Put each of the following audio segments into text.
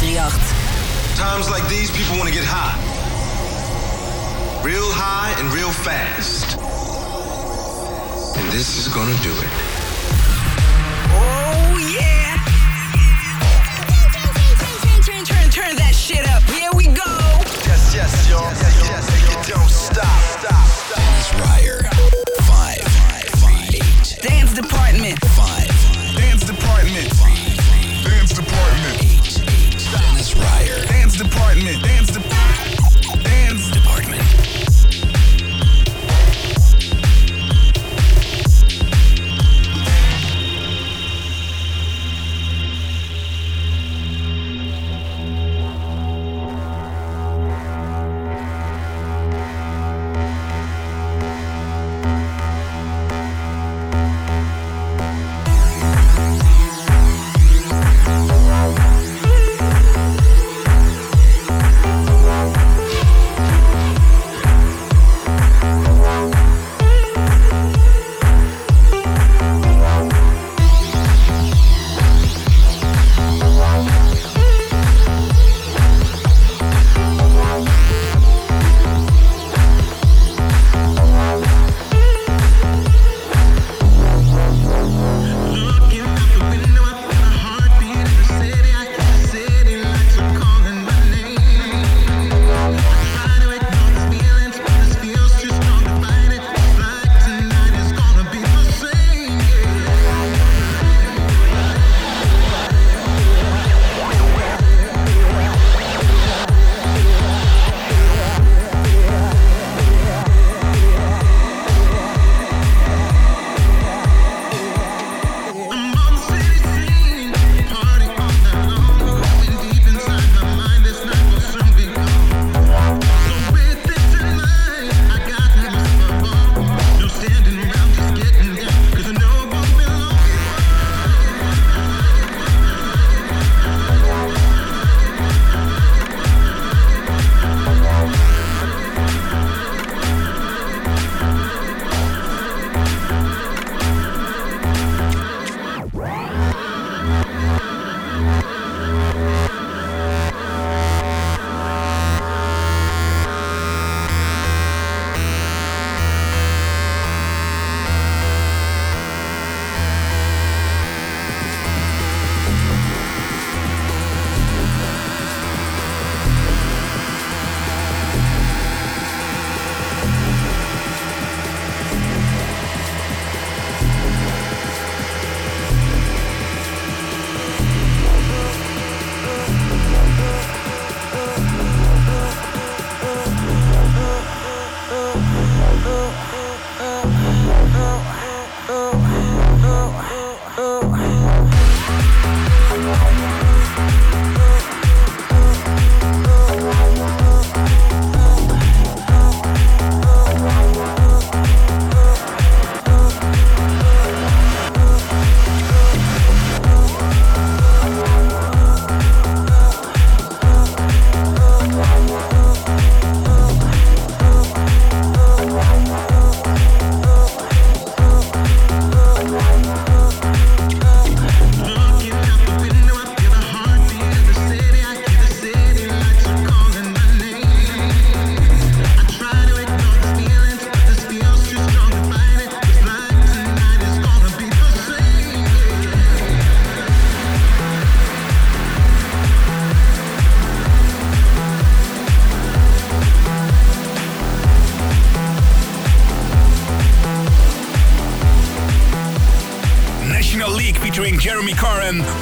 538. Times like these, people want to get high. Real high and real fast. And this is gonna do it. Oh, yeah. Turn, turn, turn, turn turn, turn, turn that shit up. Here we go. Yes, yes, y'all. Yes, yes, yes. Don't stop. Stop. Stop. Dennis Ruyer. Five, five, eight, Dance department. five, Dance department. Dance Dance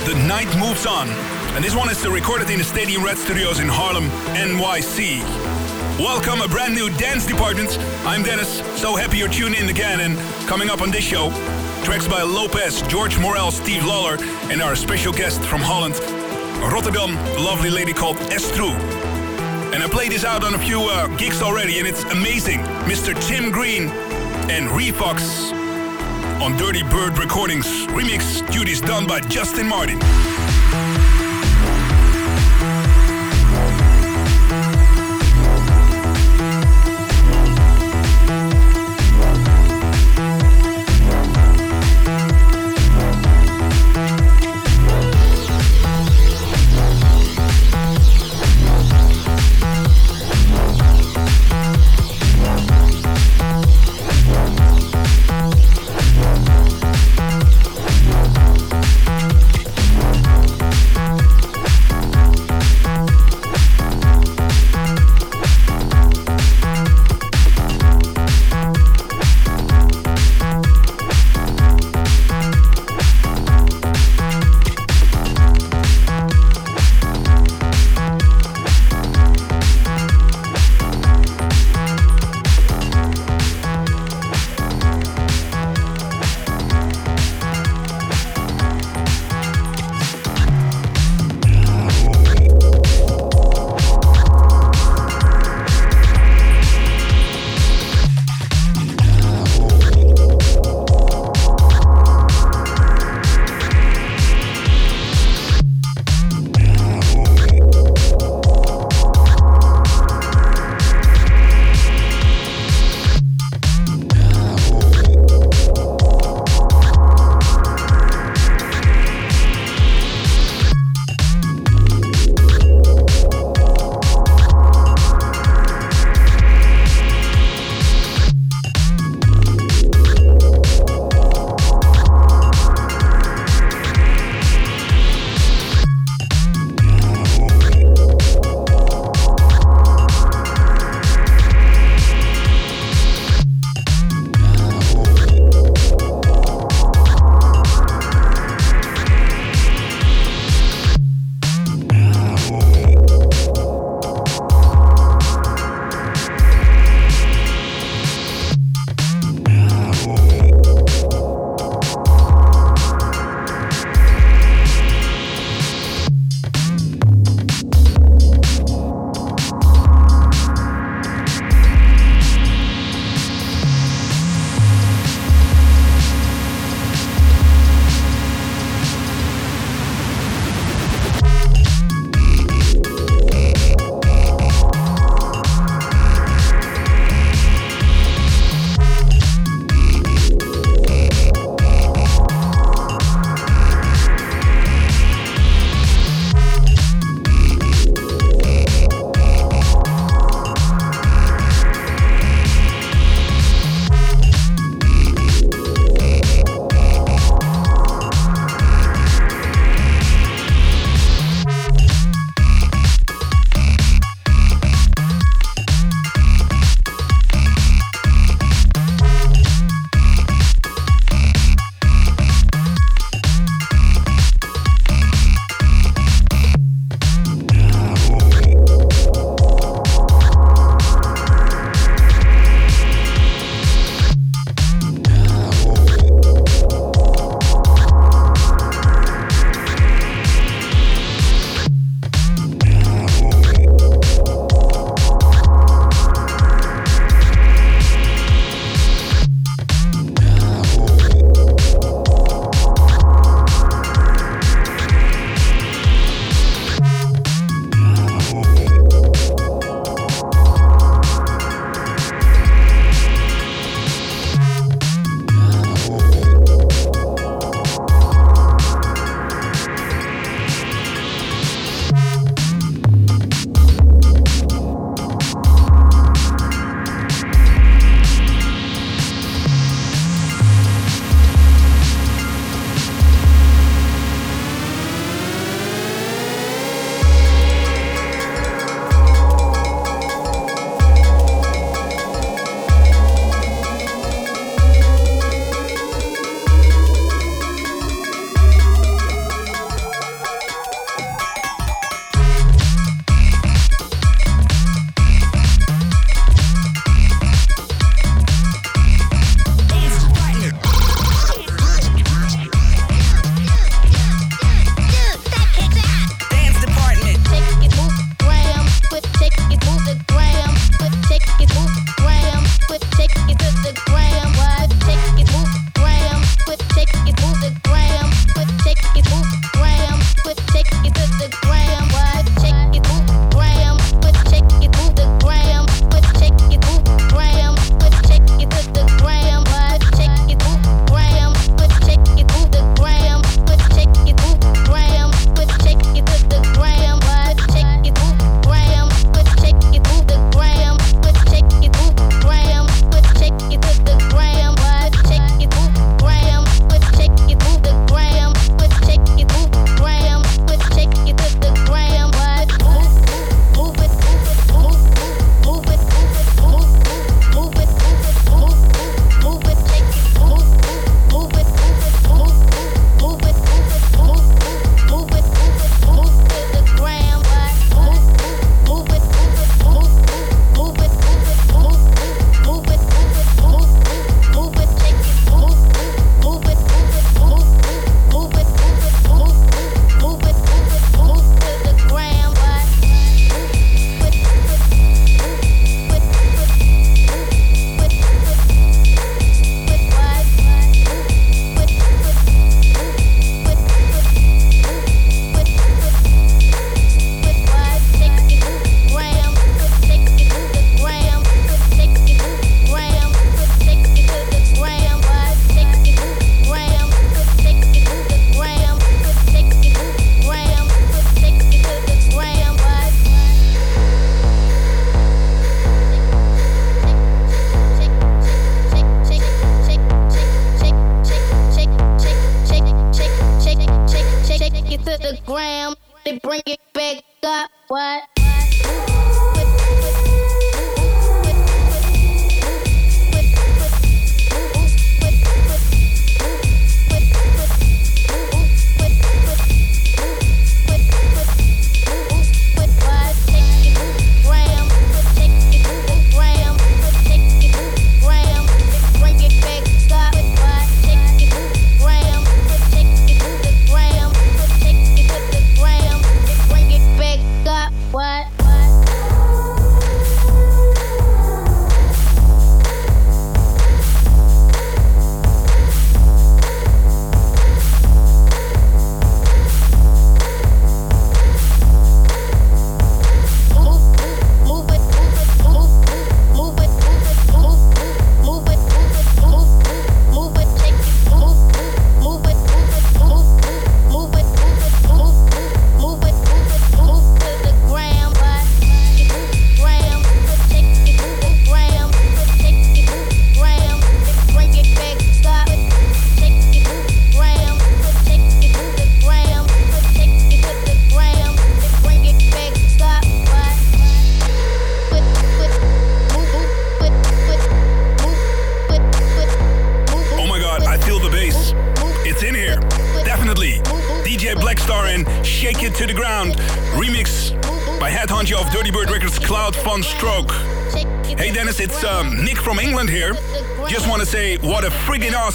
The Night Moves On. And this one is recorded in the Stadium Red Studios in Harlem, NYC. Welcome, a brand new dance department. I'm Dennis, so happy you're tuning in again. And coming up on this show, tracks by Lopez, George Morel, Steve Lawler, and our special guest from Holland, Rotterdam, lovely lady called Estroe. And I played this out on a few uh, gigs already, and it's amazing. Mr. Tim Green and Refox on Dirty Bird Recordings. Remix duties done by Justin Martin.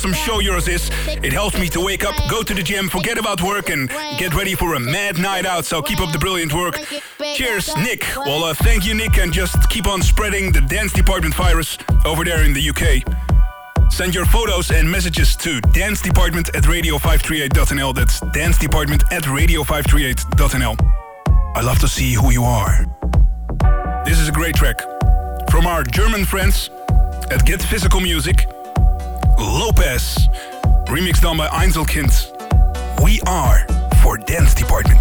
Awesome show yours is. It helps me to wake up, go to the gym, forget about work, and get ready for a mad night out. So keep up the brilliant work. Cheers, Nick. Well, uh, thank you, Nick, and just keep on spreading the dance department virus over there in the UK. Send your photos and messages to dance department at radio538.nl. That's dance department at radio538.nl. I love to see who you are. This is a great track from our German friends at Get Physical Music. Lopez, remixed done by Einzelkind. We are for dance department.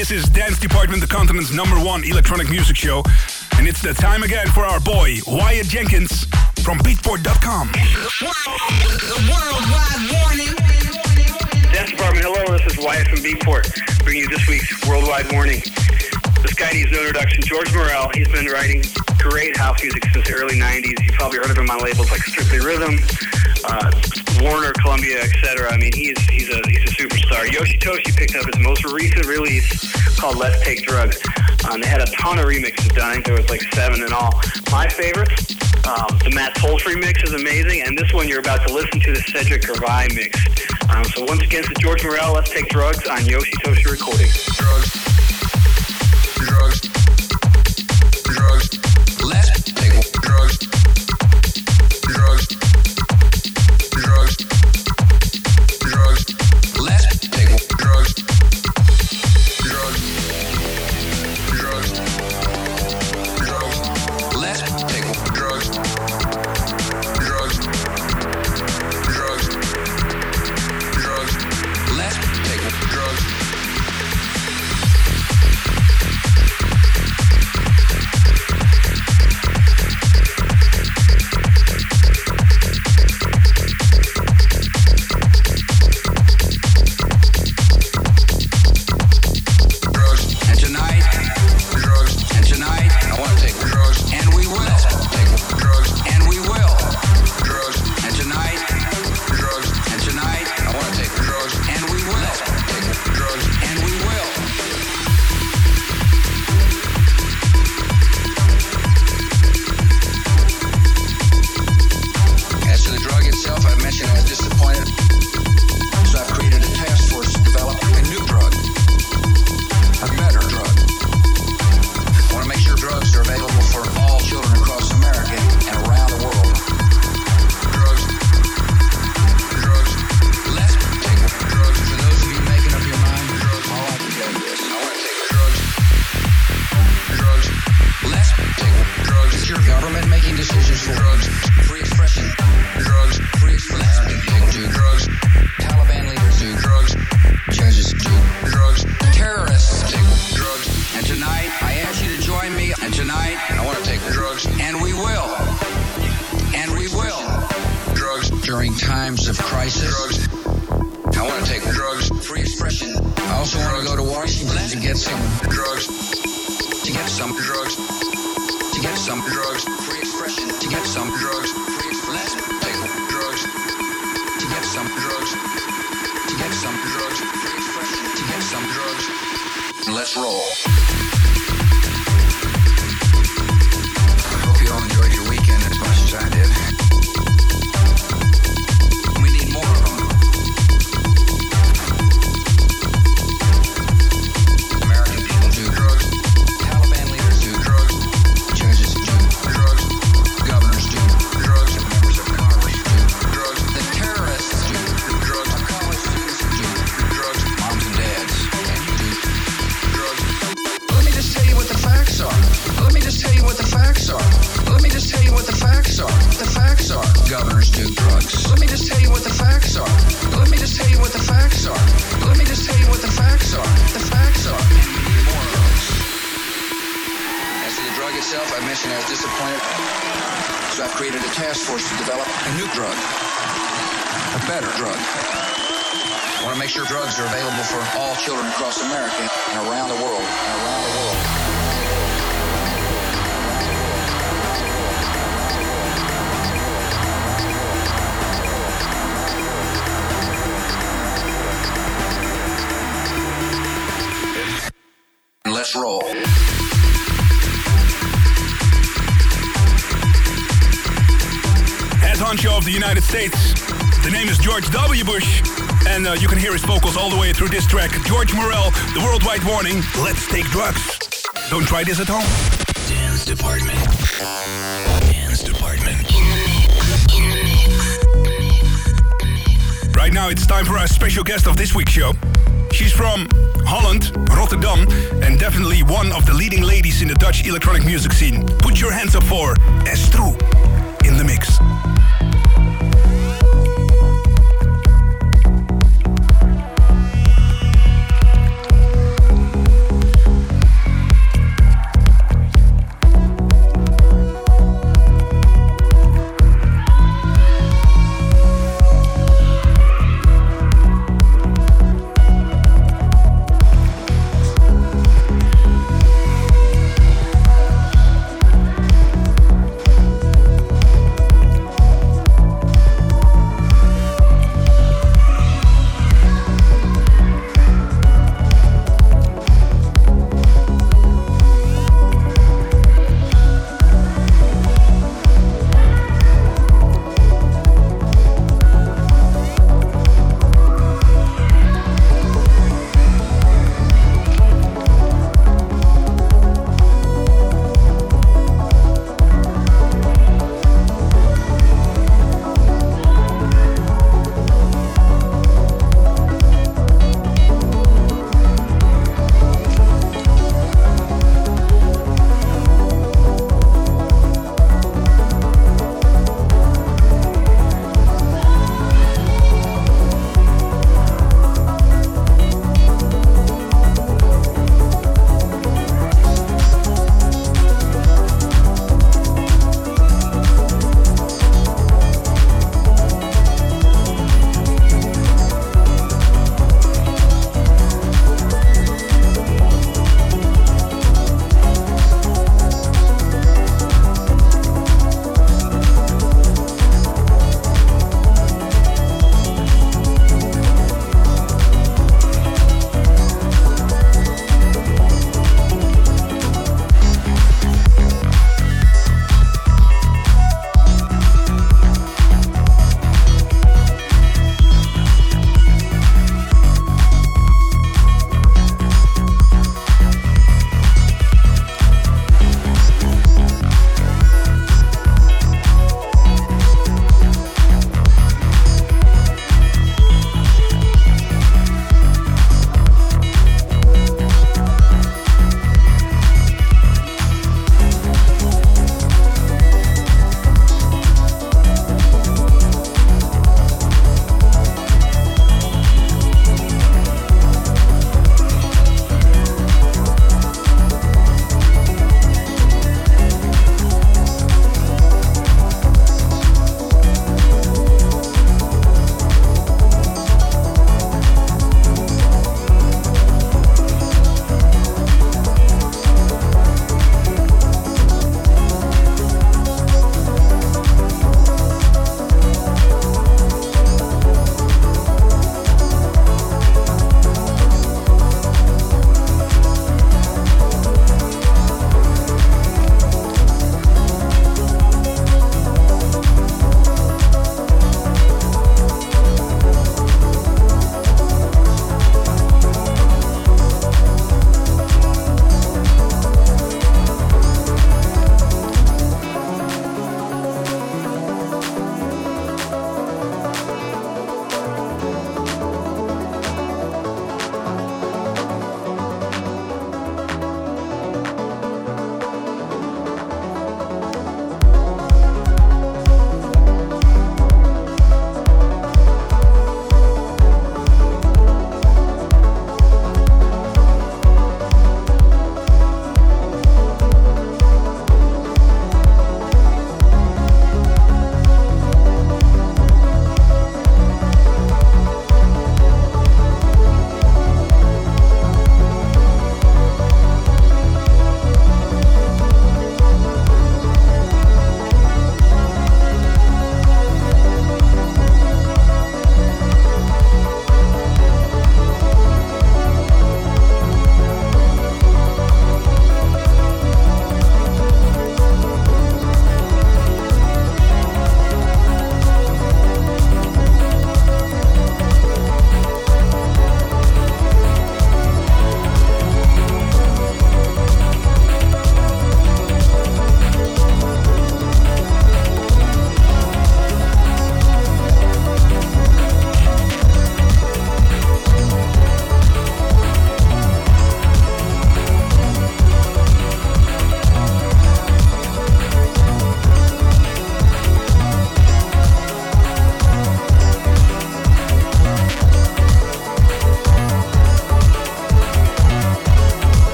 This is Dance Department, the continent's number one electronic music show. And it's the time again for our boy, Wyatt Jenkins from Beatport.com. Dance Department, hello, this is Wyatt from Beatport, bringing you this week's Worldwide Warning. This guy needs no introduction. George Morel, he's been writing great house music since the early 90s. You've probably heard of him on labels like Strictly Rhythm, uh, Warner, Columbia, etc. I mean, he's he's a he's a superstar. Yoshitoshi picked up his most recent release called "Let's Take Drugs." Um, they had a ton of remixes done. I think there was like seven in all. My favorites, um, the Matt Tolfrey mix is amazing, and this one you're about to listen to, the Cedric Gervais mix. Um, so once again, it's George Morel. "Let's Take Drugs" on Yoshitoshi Recordings. Drugs. honcho of the United States. The name is George W. Bush, and uh, you can hear his vocals all the way through this track. George Morel, The Worldwide Warning, Let's Take Drugs. Don't try this at home. Dance Department. Dance Department. Right now, it's time for our special guest of this week's show. She's from Holland, Rotterdam, and definitely one of the leading ladies in the Dutch electronic music scene. Put your hands up for Estroe in the mix.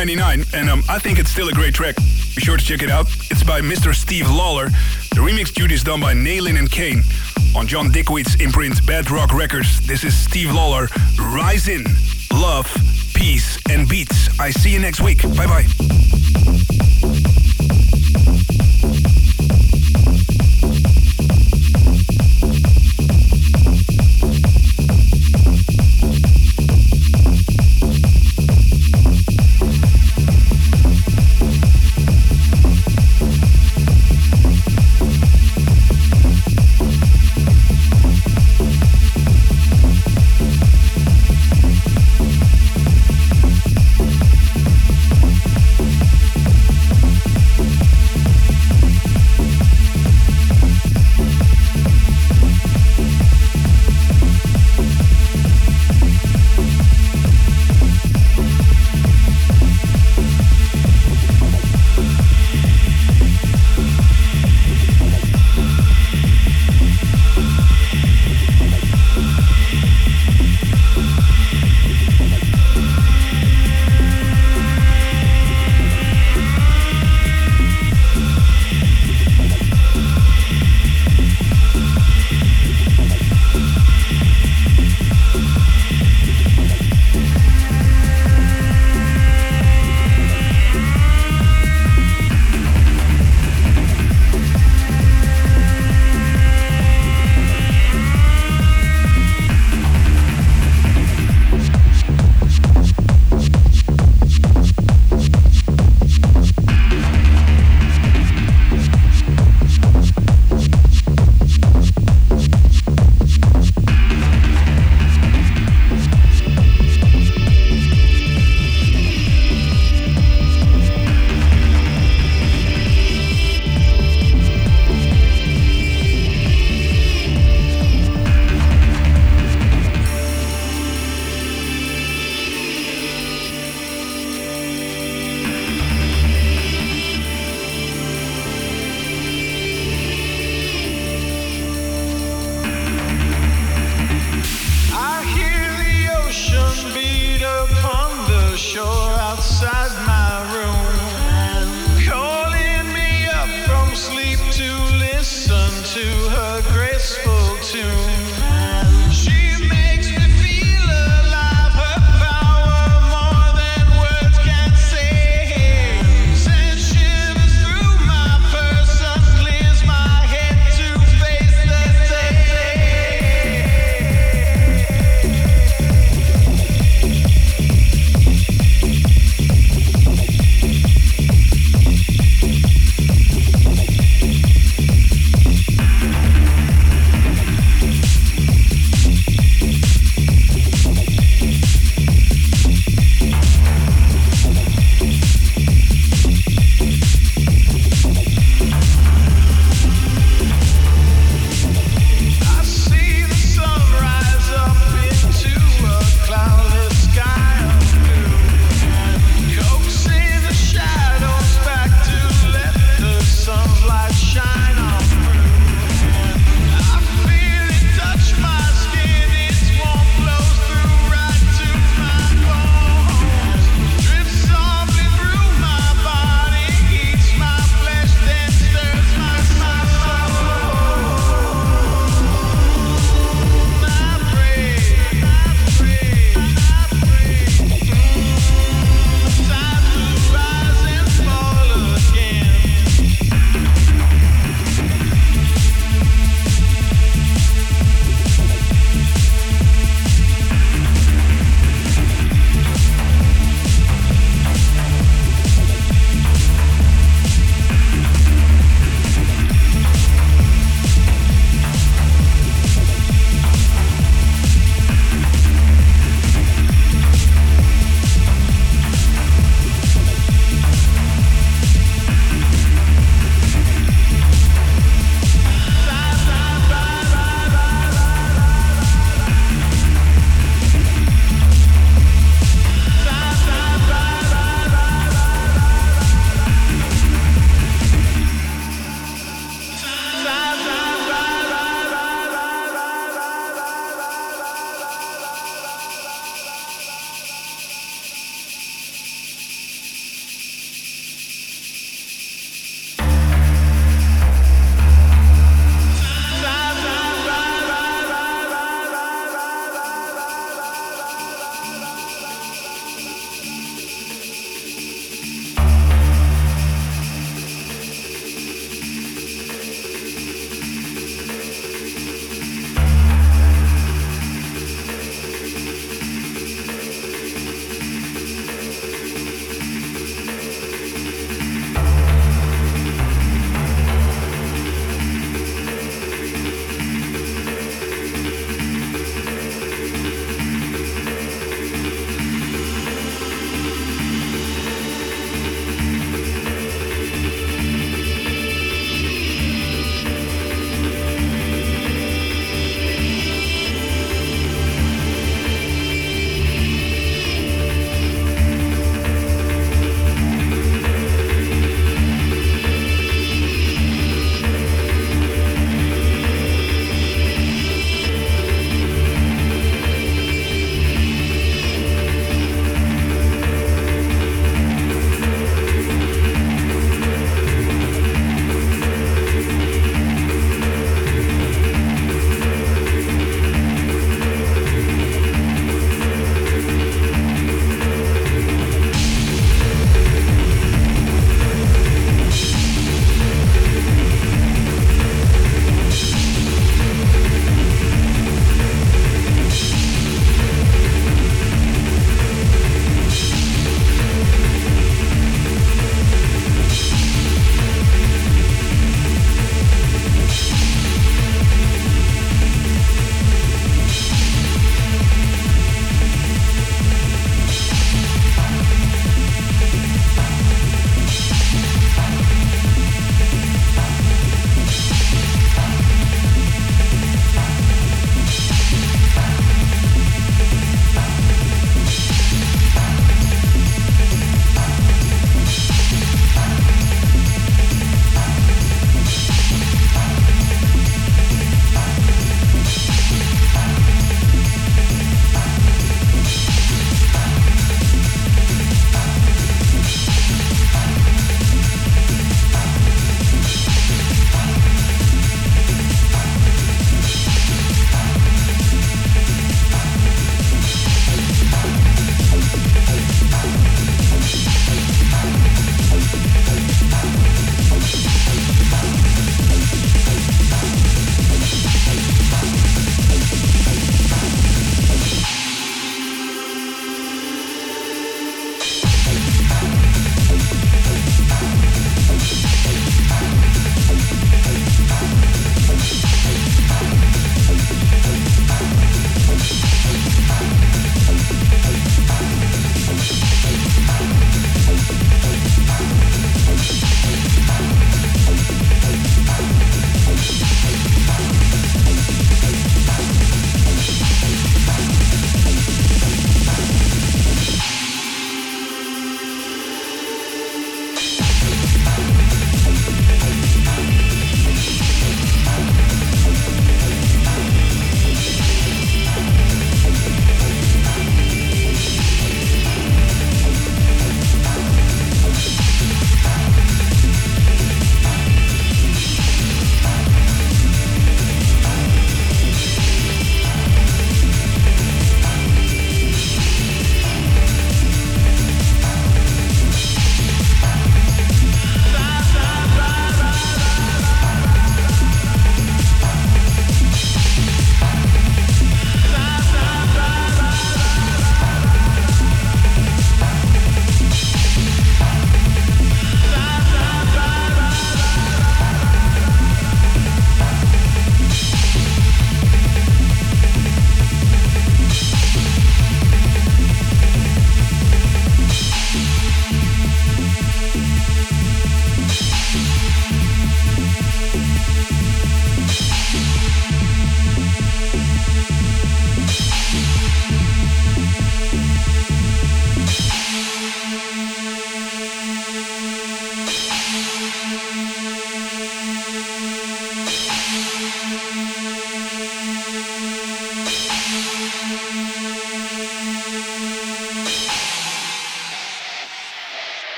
1999, and um, I think it's still a great track. Be sure to check it out. It's by Mr. Steve Lawler. The remix duty is done by Nalin and Kane. On John Digweed's imprint Bedrock Records, this is Steve Lawler, Rise In, Love, Peace, and Beats. I see you next week. Bye bye.